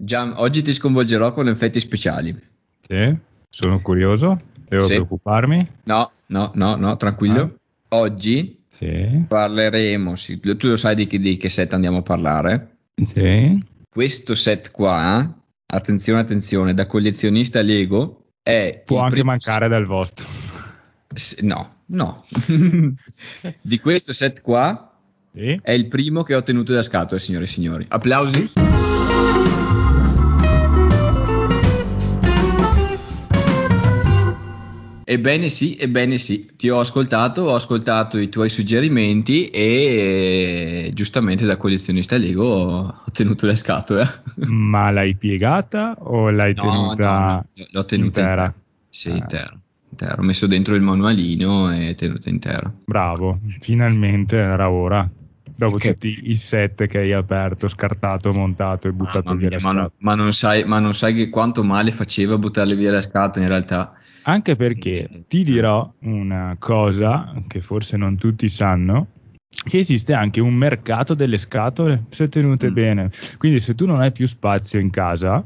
Gian, oggi ti sconvolgerò con effetti speciali. Sì, sono curioso, devo Sì. preoccuparmi. No, no, no, no, tranquillo. Oggi Sì, parleremo, sì, tu lo sai di che, di che set andiamo a parlare. sì. Questo set qua, attenzione, attenzione, da collezionista Lego è Può anche mancare dal vostro. No, no. di questo set qua Sì. è il primo che ho tenuto da scatola, signore e signori. Applausi. Ebbene sì, ebbene sì, ti ho ascoltato, ho ascoltato i tuoi suggerimenti e giustamente da collezionista Lego ho tenuto le scatole. Ma l'hai piegata o l'hai No, tenuta no, no, l'ho tenuta intera? intera. Sì, Ah. intera, intera. Ho messo dentro il manualino e tenuta intera. Bravo, finalmente era ora. Dopo Che- tutti i set che hai aperto, scartato, montato e buttato Mamma via mia, le ma, non, scatole. ma non sai, ma non sai che quanto male faceva buttarle via le scatole in realtà. Anche perché Eh, ti dirò una cosa che forse non tutti sanno, che esiste anche un mercato delle scatole, se tenute Mm. bene. Quindi se tu non hai più spazio in casa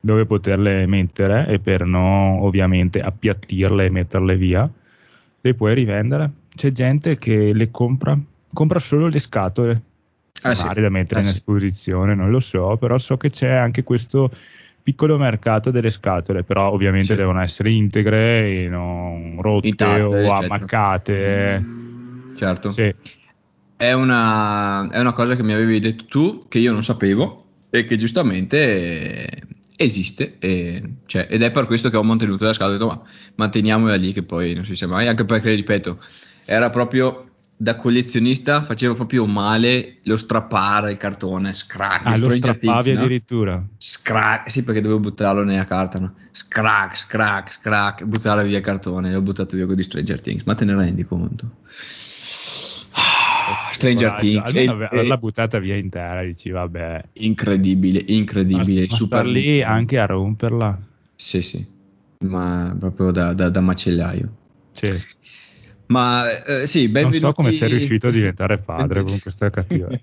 dove poterle mettere e per non ovviamente appiattirle e metterle via, le puoi rivendere. C'è gente che le compra, compra solo le scatole, Ah, sì. magari da mettere Ah, in sì. esposizione, non lo so, però so che c'è anche questo piccolo mercato delle scatole, però ovviamente Sì. devono essere integre e non rotte Intatte, o eccetera. ammaccate. Certo. Sì. È, una, è una cosa che mi avevi detto tu, che io non sapevo e che giustamente esiste. e- cioè, ed è per questo che ho mantenuto la scatola. Ho detto, ma manteniamola lì che poi non si sa mai. Anche perché, ripeto, era proprio da collezionista, faceva proprio male lo strappare il cartone, scrack, Ah, lo Stranger strappavi no? addirittura. Scrack, sì, perché dovevo buttarlo nella carta, no? Scrack, scrack, scrack, buttare via il cartone, l'ho buttato via con di Stranger Things, ma te ne rendi conto? Ah, Stranger Coraggio. Things, Almeno e- averla buttata via intera, dici vabbè. incredibile, incredibile, Ma, super lì anche a romperla. Sì, sì, ma proprio da, da- da macellaio. Sì. Ma eh, sì, Non benvenuti. so come sei riuscito a diventare padre con questa cattiva.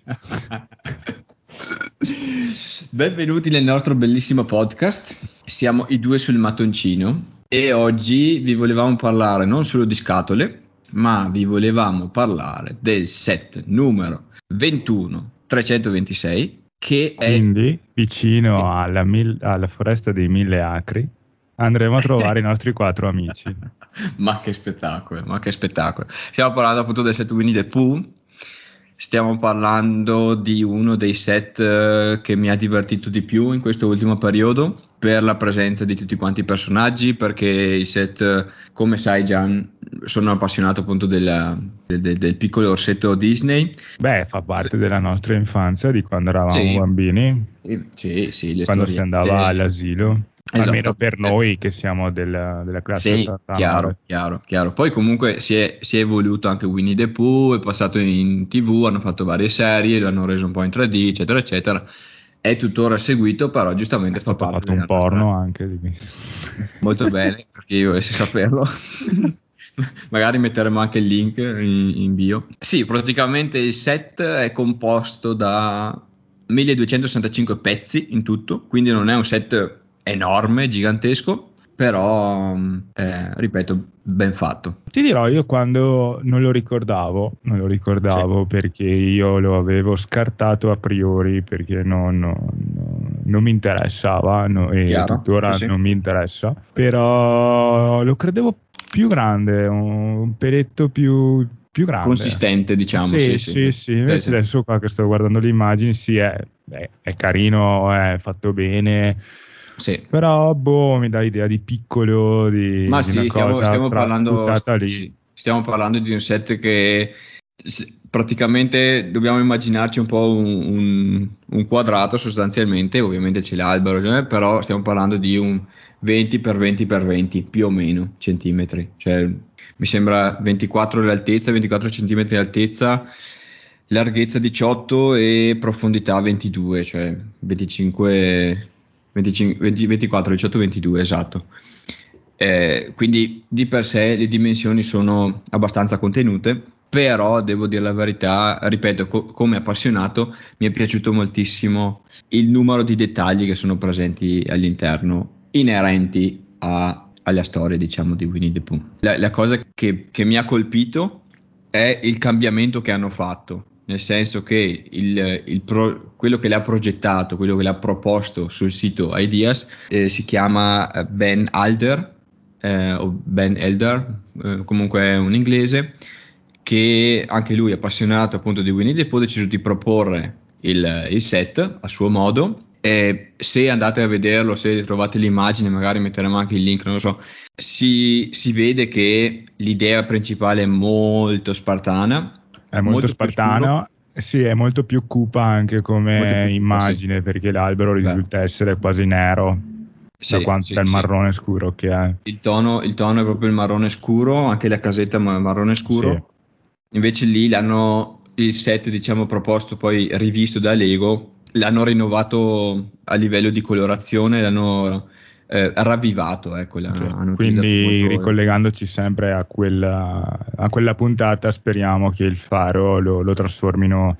Benvenuti nel nostro bellissimo podcast. Siamo i due sul mattoncino e oggi vi volevamo parlare non solo di scatole, ma vi volevamo parlare del set numero 21 326 che è Quindi, vicino alla, mil- alla foresta dei mille acri, andremo a trovare i nostri quattro amici. ma che spettacolo, ma che spettacolo. Stiamo parlando appunto del set Winnie the Pooh. Stiamo parlando di uno dei set eh, che mi ha divertito di più in questo ultimo periodo per la presenza di tutti quanti i personaggi, perché i set, eh, come sai Gian, sono appassionato appunto della- del, del- piccolo orsetto Disney. Beh, fa parte della nostra infanzia, di quando eravamo Sì. bambini, Sì, sì, le quando si andava all'asilo. Esatto. Almeno per noi che siamo della, della classe Sì, 89. chiaro, chiaro, chiaro. Poi comunque si è, si è evoluto anche Winnie the Pooh, è passato in tv, hanno fatto varie serie, lo hanno reso un po' in 3D, eccetera, eccetera. È tuttora seguito, però giustamente È fa parte fatto un della nostra- porno anche di Molto bene, perché io volessi saperlo. Magari metteremo anche il link in, in bio. Sì, praticamente il set è composto da 1265 pezzi in tutto, quindi non è un set enorme, gigantesco, però, eh, ripeto, ben fatto. Ti dirò, io quando non lo ricordavo, non lo ricordavo perché io lo avevo scartato a priori perché non, non- non- mi interessava no, e Chiaro, tuttora sì, sì. non mi interessa, però lo credevo più grande, un peletto più, più grande. Consistente, diciamo. Sì, sì, sì, sì, invece sì. adesso qua che sto guardando le immagini, sì, è, è- è carino, è fatto bene, Sì. però boh, mi dà idea di piccolo, di, Ma di sì, stiamo, stiamo parlando, sì, stiamo parlando di un set che praticamente dobbiamo immaginarci un po' un, un- un quadrato sostanzialmente, ovviamente c'è l'albero, eh, però stiamo parlando di un 20 x 20 x 20 più o meno centimetri, cioè mi sembra 24 di altezza, 24 centimetri di altezza, larghezza 18 e profondità 22, cioè 25, 25 20 24, 18, 22, esatto. Eh, quindi di per sé le dimensioni sono abbastanza contenute però devo dire la verità, ripeto, co- come appassionato mi è piaciuto moltissimo il numero di dettagli che sono presenti all'interno, inerenti a, alla storia, diciamo, di Winnie the Pooh. La, la cosa che, che mi ha colpito è il cambiamento che hanno fatto nel senso che il, il pro, quello che l'ha progettato, quello che l'ha proposto sul sito Ideas eh, si chiama eh, Ben Alder eh, o Ben Elder, eh, comunque è un inglese che anche lui appassionato appunto di Winnie the Pooh ha deciso di proporre il, il set a suo modo e se andate a vederlo, se trovate l'immagine, magari metteremo anche il link, non lo so, si, si vede che l'idea principale è molto spartana. È molto, molto spartano, sì, è molto più cupa anche come immagine, sì. perché l'albero risulta Beh. essere quasi nero sì, da quanto sì, è il marrone scuro che è. Il tono, il tono, è proprio il marrone scuro, anche la casetta è marrone scuro. Invece lì l'hanno il set, diciamo, proposto poi rivisto da Lego, l'hanno rinnovato a livello di colorazione, l'hanno eh, ravvivato. Ecco, la, okay. Quindi ricollegandoci sempre a quella, a quella, puntata, speriamo che il faro lo, lo trasformino,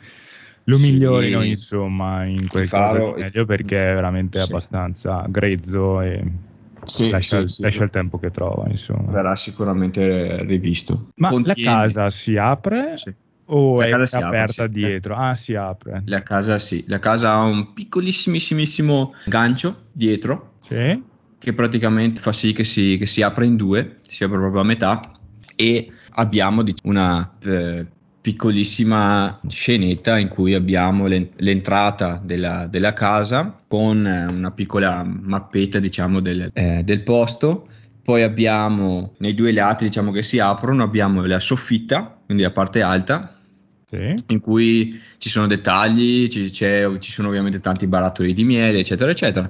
lo sì, migliorino insomma in quel faro, meglio perché è veramente sì. abbastanza grezzo e sì, lascia, sì, lascia il tempo che trova insomma. Verrà sicuramente rivisto. Ma Contiene... la casa si apre? O la è aperta apre, dietro? Ah, si apre. La casa sì, la casa ha un piccolissimissimo gancio dietro. Sì che praticamente fa sì che si, che si apra in due, si apre proprio a metà e abbiamo una eh, piccolissima scenetta in cui abbiamo l'entrata della, della casa con una piccola mappetta diciamo del, eh, del posto poi abbiamo nei due lati diciamo che si aprono abbiamo la soffitta quindi la parte alta sì. in cui ci sono dettagli ci, ci sono ovviamente tanti barattoli di miele eccetera eccetera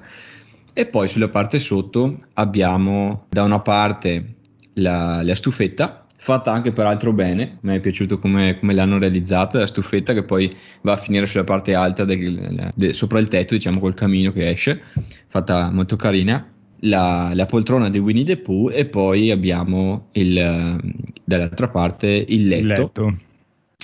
e poi sulla parte sotto abbiamo da una parte la, la stufetta fatta anche peraltro bene, mi è piaciuto come, come, l'hanno realizzata, la stufetta che poi va a finire sulla parte alta del, de, sopra il tetto, diciamo col camino che esce, fatta molto carina, la, la, poltrona di Winnie the Pooh e poi abbiamo il, dall'altra parte il letto. Il letto.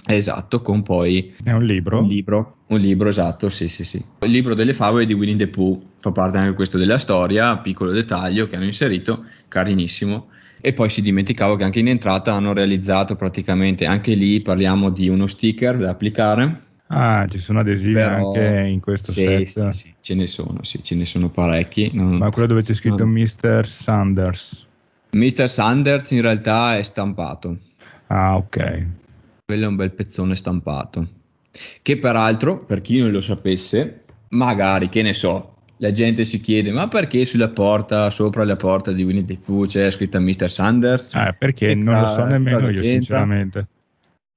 Esatto, con poi... È un libro? Un libro, un libro esatto, sì, sì, sì. Il libro delle favole di Winnie the Pooh, fa parte anche questo della storia, piccolo dettaglio che hanno inserito, carinissimo. E poi si dimenticavo che anche in entrata hanno realizzato praticamente, anche lì parliamo di uno sticker da applicare. Ah, ci sono adesivi Però, anche in questo sì, set? Sì, sì, ce ne sono, sì, ce ne sono parecchi. Non, Ma quello dove c'è scritto non... Mr. Sanders? Mr. Sanders in realtà è stampato. Ah, ok quello è un bel pezzone stampato. Che peraltro, per chi non lo sapesse, magari, che ne so, la gente si chiede ma perché sulla porta, sopra la porta di Winnie the Pooh c'è scritta Mr. Sanders? Eh, perché non lo so nemmeno io sinceramente.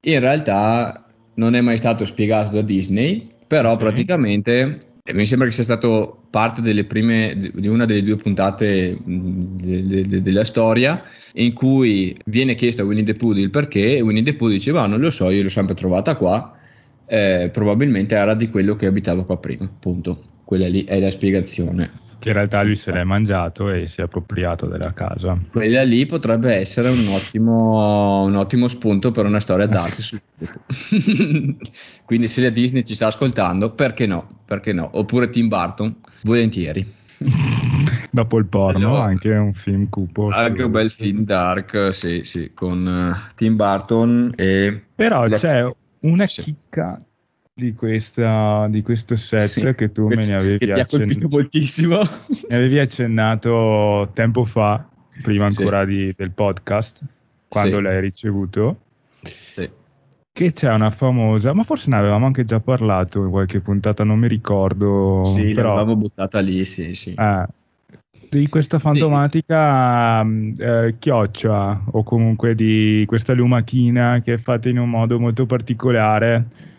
In realtà non è mai stato spiegato da Disney, però sì. praticamente mi sembra che sia stato parte delle prime, di una delle due puntate de, de, de, della storia in cui viene chiesto a Winnie the Pooh il perché e Winnie the Pooh diceva ah, non lo so, io l'ho sempre trovata qua, eh, probabilmente era di quello che abitava qua prima, appunto, quella lì è la spiegazione. Che in realtà lui se l'è mangiato e si è appropriato della casa. Quella lì potrebbe essere un ottimo, un ottimo spunto per una storia dark. Quindi se la Disney ci sta ascoltando, perché no? Perché no? Oppure Tim Burton, volentieri. Dopo il porno, allora, anche un film cupo. Anche un bel film dark, sì, sì, con uh, Tim Burton e... Però la... c'è una sì. chicca di, questa, di questo set sì, che tu me ne avevi accennato. moltissimo. Mi avevi accennato tempo fa, prima ancora sì. di, del podcast, quando sì. l'hai ricevuto. Sì. Che c'è una famosa, ma forse ne avevamo anche già parlato in qualche puntata, non mi ricordo. Sì, però, l'avevamo buttata lì, sì, sì. Eh, di questa fantomatica sì. eh, chioccia o comunque di questa lumachina che è fatta in un modo molto particolare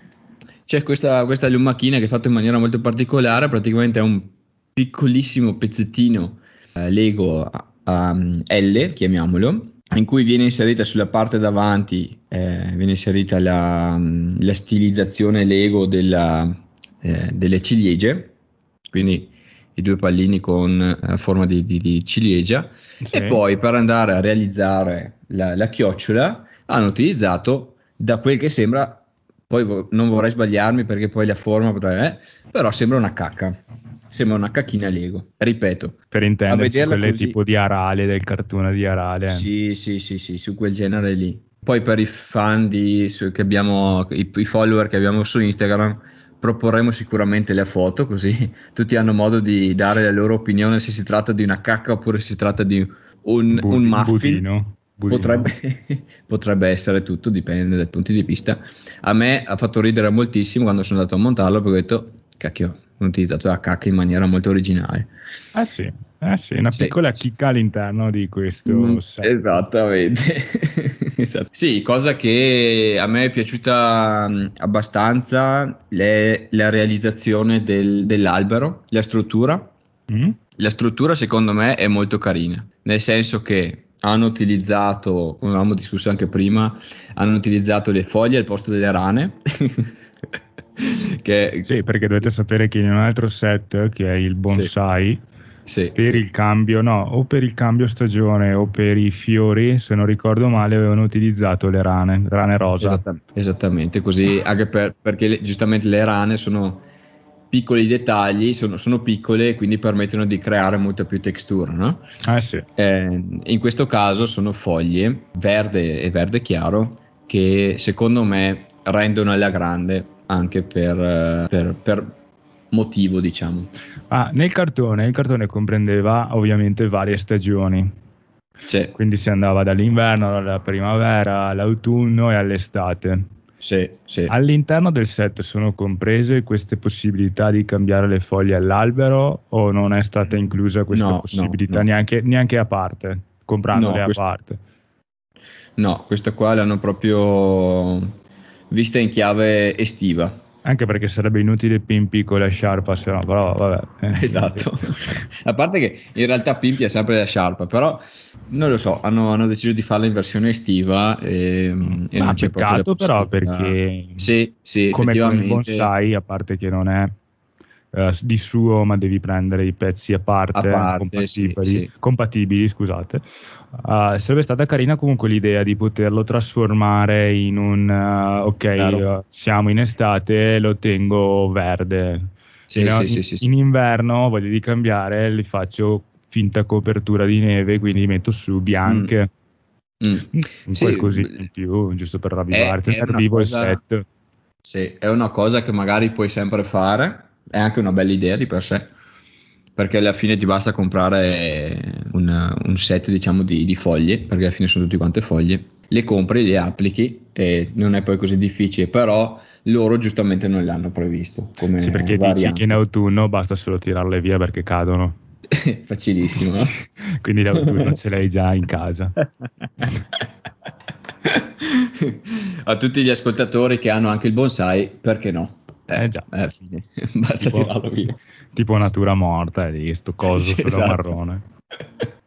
c'è questa, questa lumachina che è fatta in maniera molto particolare, praticamente è un piccolissimo pezzettino eh, Lego a, a, L, chiamiamolo, in cui viene inserita sulla parte davanti eh, viene inserita la, la stilizzazione Lego della, eh, delle ciliegie, quindi i due pallini con eh, forma di, di, di ciliegia, sì. e poi per andare a realizzare la, la chiocciola hanno utilizzato da quel che sembra, poi non vorrei sbagliarmi perché poi la forma potrebbe, eh, però sembra una cacca. Sembra una cacchina Lego, ripeto. Per intenderci, quelle così, tipo di Arale, del cartone di Arale. Sì, sì, sì, sì, su quel genere lì. Poi per i fan di, su, che abbiamo, i, i follower che abbiamo su Instagram, proporremo sicuramente le foto così tutti hanno modo di dare la loro opinione se si tratta di una cacca oppure se si tratta di un, Budi, un muffin. Budino. Potrebbe, potrebbe, essere tutto, dipende dai punti di vista. A me ha fatto ridere moltissimo quando sono andato a montarlo perché ho detto, cacchio, ho utilizzato la cacca in maniera molto originale. Eh sì, eh sì una sì. piccola chicca all'interno di questo mm, Esattamente. esatto. Sì, cosa che a me è piaciuta mm, abbastanza è la realizzazione del, dell'albero, la struttura. Mm. La struttura secondo me è molto carina, nel senso che hanno utilizzato, come avevamo discusso anche prima, hanno utilizzato le foglie al posto delle rane. che... Sì, perché dovete sapere che in un altro set, che è il bonsai, sì. Sì, per sì. il cambio, no, o per il cambio stagione o per i fiori, se non ricordo male, avevano utilizzato le rane, rane rosa. Esattamente, esattamente così, anche per, perché le, giustamente le rane sono piccoli dettagli, sono, sono, piccole quindi permettono di creare molta più texture. No? Ah, sì. eh, in questo caso sono foglie verde e verde chiaro che secondo me rendono alla grande anche per, per, per motivo, diciamo. Ah, nel cartone, il cartone comprendeva ovviamente varie stagioni. Sì. Quindi si andava dall'inverno alla primavera, all'autunno e all'estate. Sì, sì. All'interno del set sono comprese queste possibilità di cambiare le foglie all'albero o non è stata inclusa questa no, possibilità no, no. Neanche, neanche, a parte, comprandole a parte? No, questa qua l'hanno proprio vista in chiave estiva. Anche perché sarebbe inutile Pimpi con la sciarpa, se no, però vabbè. Eh. Esatto. a parte che in realtà Pimpi è sempre la sciarpa, però non lo so, hanno, hanno deciso di farla in versione estiva. E, e Ma peccato però perché sì, sì, come con il bonsai, a parte che non è uh, di suo, ma devi prendere i pezzi a parte, a parte compatibili, sì, sì. compatibili, scusate. Uh, sarebbe stata carina comunque l'idea di poterlo trasformare in un uh, ok, siamo in estate, lo tengo verde. Sì, in, in, in inverno voglio di cambiare, li faccio finta copertura di neve, quindi li metto su bianche. Mm. Mm. Un sì, qualcosina in più, giusto per ravvivare, tenere vivo il set. Sì, è una cosa che magari puoi sempre fare, è anche una bella idea di per sé perché alla fine ti basta comprare un, un set diciamo di, di, foglie perché alla fine sono tutte quante foglie le compri, le applichi e non è poi così difficile però loro giustamente non l'hanno previsto come sì perché variante. dici che in autunno basta solo tirarle via perché cadono. Facilissimo. Quindi l'autunno ce l'hai già in casa. A tutti gli ascoltatori che hanno anche il bonsai perché no eh, eh già, eh, fine. basta tipo, tirarlo via. Tipo natura morta, lì, sto coso sì, esatto. marrone.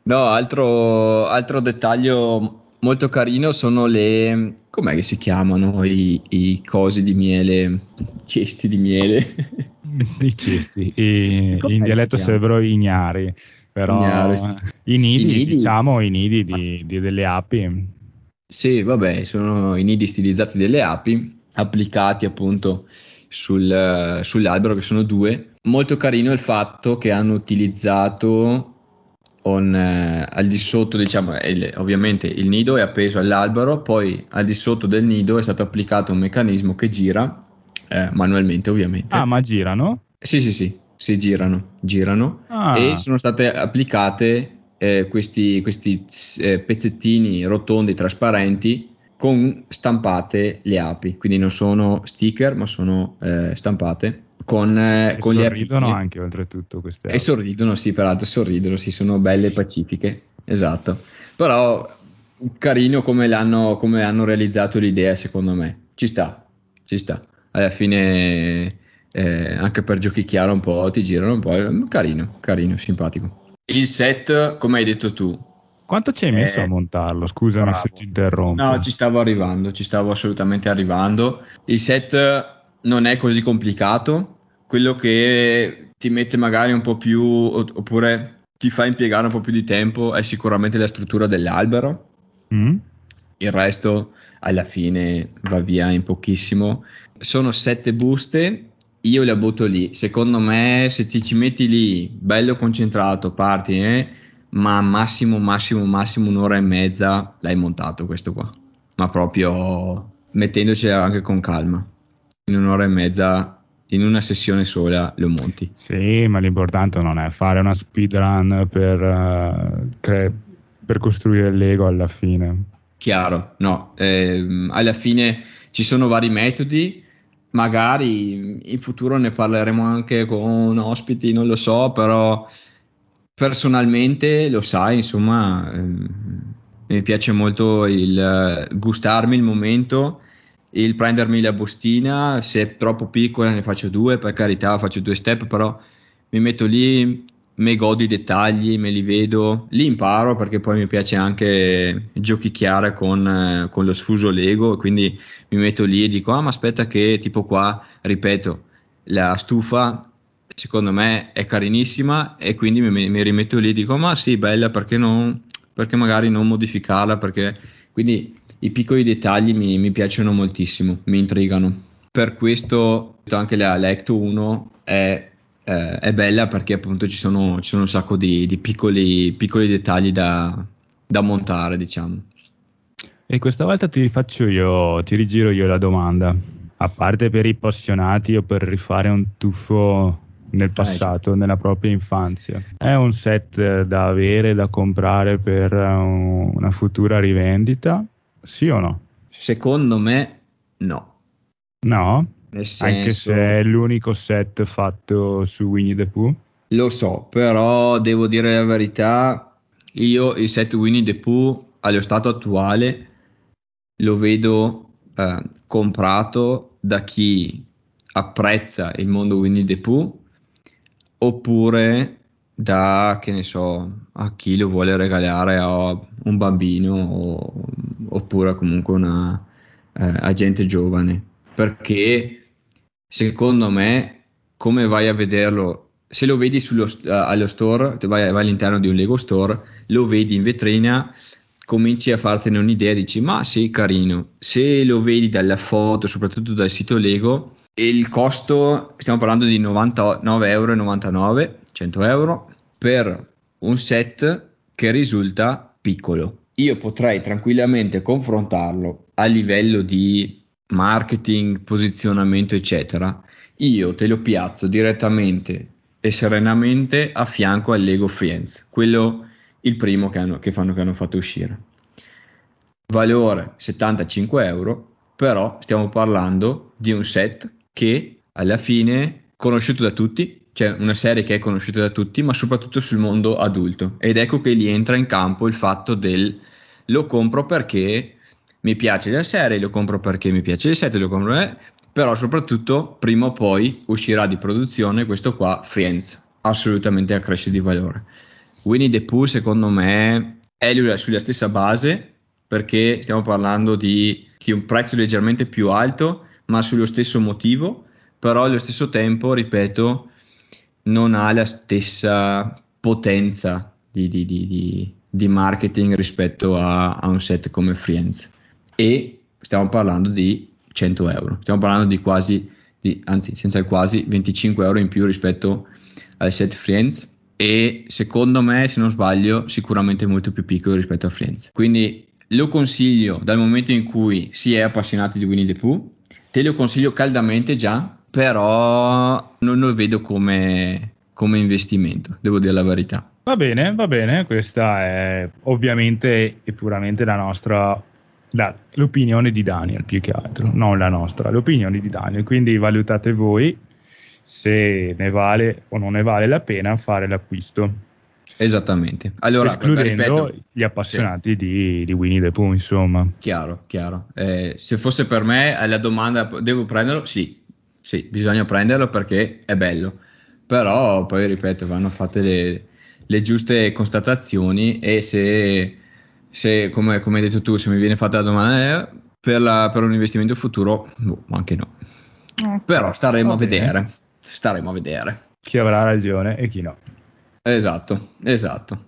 No, altro, altro, dettaglio molto carino sono le... com'è che si chiamano i, i cosi di miele? Cesti di miele? I cesti, I, in dialetto sarebbero ignari, però ignari, sì. i, nidi, I, nidi, diciamo i nidi di, di, delle api. Sì, vabbè, sono i nidi stilizzati delle api applicati appunto sul, sull'albero, che sono due. Molto carino il fatto che hanno utilizzato on, eh, al di sotto, diciamo, il, ovviamente il nido è appeso all'albero, poi al di sotto del nido è stato applicato un meccanismo che gira eh, manualmente, ovviamente. Ah, ma girano? Sì, sì, sì, si girano, girano ah. e sono state applicate eh, questi, questi eh, pezzettini rotondi trasparenti con stampate le api, quindi non sono sticker ma sono eh, stampate con, eh, con gli sorridono anche oltretutto queste api. e sorridono sì peraltro sorridono sì sono belle e pacifiche. Esatto. Però carino come, l'hanno, come hanno realizzato l'idea secondo me. Ci sta ci sta. Alla fine eh, anche per giochicchiare un po' ti girano un po' carino carino simpatico. Il set come hai detto tu quanto ci hai messo eh, a montarlo? Scusami bravo. se ti interrompo. No, ci stavo arrivando, ci stavo assolutamente arrivando. Il set non è così complicato, quello che ti mette magari un po' più, oppure ti fa impiegare un po' più di tempo è sicuramente la struttura dell'albero. Mm. il resto alla fine va via in pochissimo. Sono sette buste, io le butto lì. Secondo me, se ti ci metti lì, bello concentrato, parti, eh, ma massimo, massimo, massimo un'ora e mezza l'hai montato questo qua. Ma proprio mettendoci anche con calma. In un'ora e mezza, in una sessione sola, lo monti. Sì, ma l'importante non è fare una speedrun per, uh, cre- per costruire Lego alla fine. Chiaro, no. Eh, alla fine ci sono vari metodi magari in futuro ne parleremo anche con ospiti, non lo so, però personalmente lo sai, insomma, ehm, mi piace molto il eh, gustarmi il momento, il prendermi la bustina, se è troppo piccola ne faccio due, per carità faccio due step, però mi metto lì, mi godo i dettagli, me li vedo, li imparo perché poi mi piace anche giochicchiare con, eh, con lo sfuso Lego, quindi mi metto lì e dico, ah ma aspetta che tipo qua, ripeto, la stufa secondo me è carinissima e quindi mi, mi rimetto lì e dico, ma sì, bella, perché, non, perché magari non modificarla, perché quindi i piccoli dettagli mi, mi piacciono moltissimo, mi intrigano. Per questo anche la, la Ecto 1 è eh, è bella perché appunto ci sono, ci sono un sacco di, di piccoli, piccoli, dettagli da, da, montare, diciamo. E questa volta ti faccio io, ti rigiro io la domanda. A parte per i appassionati o per rifare un tuffo nel passato, nella propria infanzia. È un set da avere, da comprare per una futura rivendita? Sì o no? Secondo me no. No? Senso, Anche se è l'unico set fatto su Winnie the Pooh. Lo so, però devo dire la verità, io il set Winnie the Pooh allo stato attuale lo vedo eh, comprato da chi apprezza il mondo Winnie the Pooh oppure da, che ne so, a chi lo vuole regalare a un bambino o, oppure comunque una eh, agente giovane. Perché secondo me come vai a vederlo se lo vedi sullo, uh, allo store vai, vai, all'interno di un Lego store lo vedi in vetrina cominci a fartene un'idea dici ma sì carino se lo vedi dalla foto soprattutto dal sito Lego il costo stiamo parlando di 99,99 euro 100 euro per un set che risulta piccolo io potrei tranquillamente confrontarlo a livello di marketing, posizionamento, eccetera, io te lo piazzo direttamente e serenamente a fianco al Lego Friends, quello il primo che, hanno, che fanno che hanno fatto uscire. Valore 75 euro, però stiamo parlando di un set che alla fine conosciuto da tutti, cioè una serie che è conosciuta da tutti, ma soprattutto sul mondo adulto. Ed ecco che lì entra in campo il fatto del lo compro perché mi piace la serie, lo compro perché mi piace il set, lo compro, eh, però soprattutto prima o poi uscirà di produzione questo qua, Friends, assolutamente a crescere di valore. Winnie the Pooh secondo me è sulla stessa base perché stiamo parlando di, di un prezzo leggermente più alto, ma sullo stesso motivo, però allo stesso tempo, ripeto, non ha la stessa potenza di, di, di, di marketing rispetto a, a, un set come Friends. E stiamo parlando di 100 euro, stiamo parlando di quasi, anzi senza quasi 25 euro in più rispetto al set Friends. E secondo me se non sbaglio sicuramente molto più piccolo rispetto a Friends. Quindi lo consiglio dal momento in cui si è appassionati di Winnie the Pooh te lo consiglio caldamente già però non lo vedo come, come investimento devo dire la verità Va bene, va bene, questa è ovviamente e puramente la nostra la, l'opinione di Daniel più che altro, non la nostra, l'opinione di Daniel. Quindi valutate voi se ne vale o non ne vale la pena fare l'acquisto. Esattamente. Allora, Escludendo ripeto, gli appassionati sì. di, di, Winnie the Pooh, insomma. Chiaro, chiaro. Eh, se fosse per me la domanda, devo prenderlo? Sì, sì, bisogna prenderlo perché è bello. Però poi, ripeto, vanno fatte le, le giuste constatazioni e se se, come, come, hai detto tu, se mi viene fatta la domanda eh, per, la, per un investimento futuro, boh, anche no. Okay. Però staremo a vedere. Staremo a vedere. Chi avrà ragione e chi no. Esatto, esatto.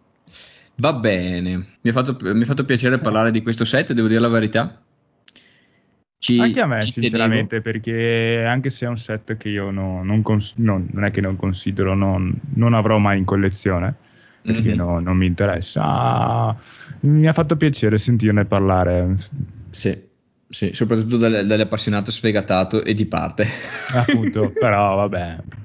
Va bene, mi ha fatto, mi ha fatto piacere parlare di questo set, devo dire la verità. Ci, anche a me, sinceramente, tenevo. perché anche se è un set che io no, non, cons- non, non, è che non considero, non, non avrò mai in collezione, perché mm-hmm. non mi interessa, ah, mi ha fatto piacere sentirne parlare. Sì, sì soprattutto dall'appassionato sfegatato e di parte. Appunto, però vabbè,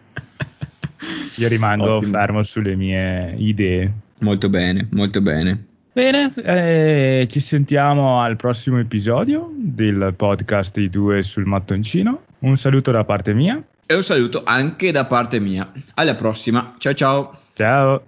io rimango Ottimo. fermo sulle mie idee. Molto bene, molto bene. Bene, eh, ci sentiamo al prossimo episodio del podcast I due sul mattoncino. Un saluto da parte mia. E un saluto anche da parte mia. Alla prossima. Ciao ciao. Ciao.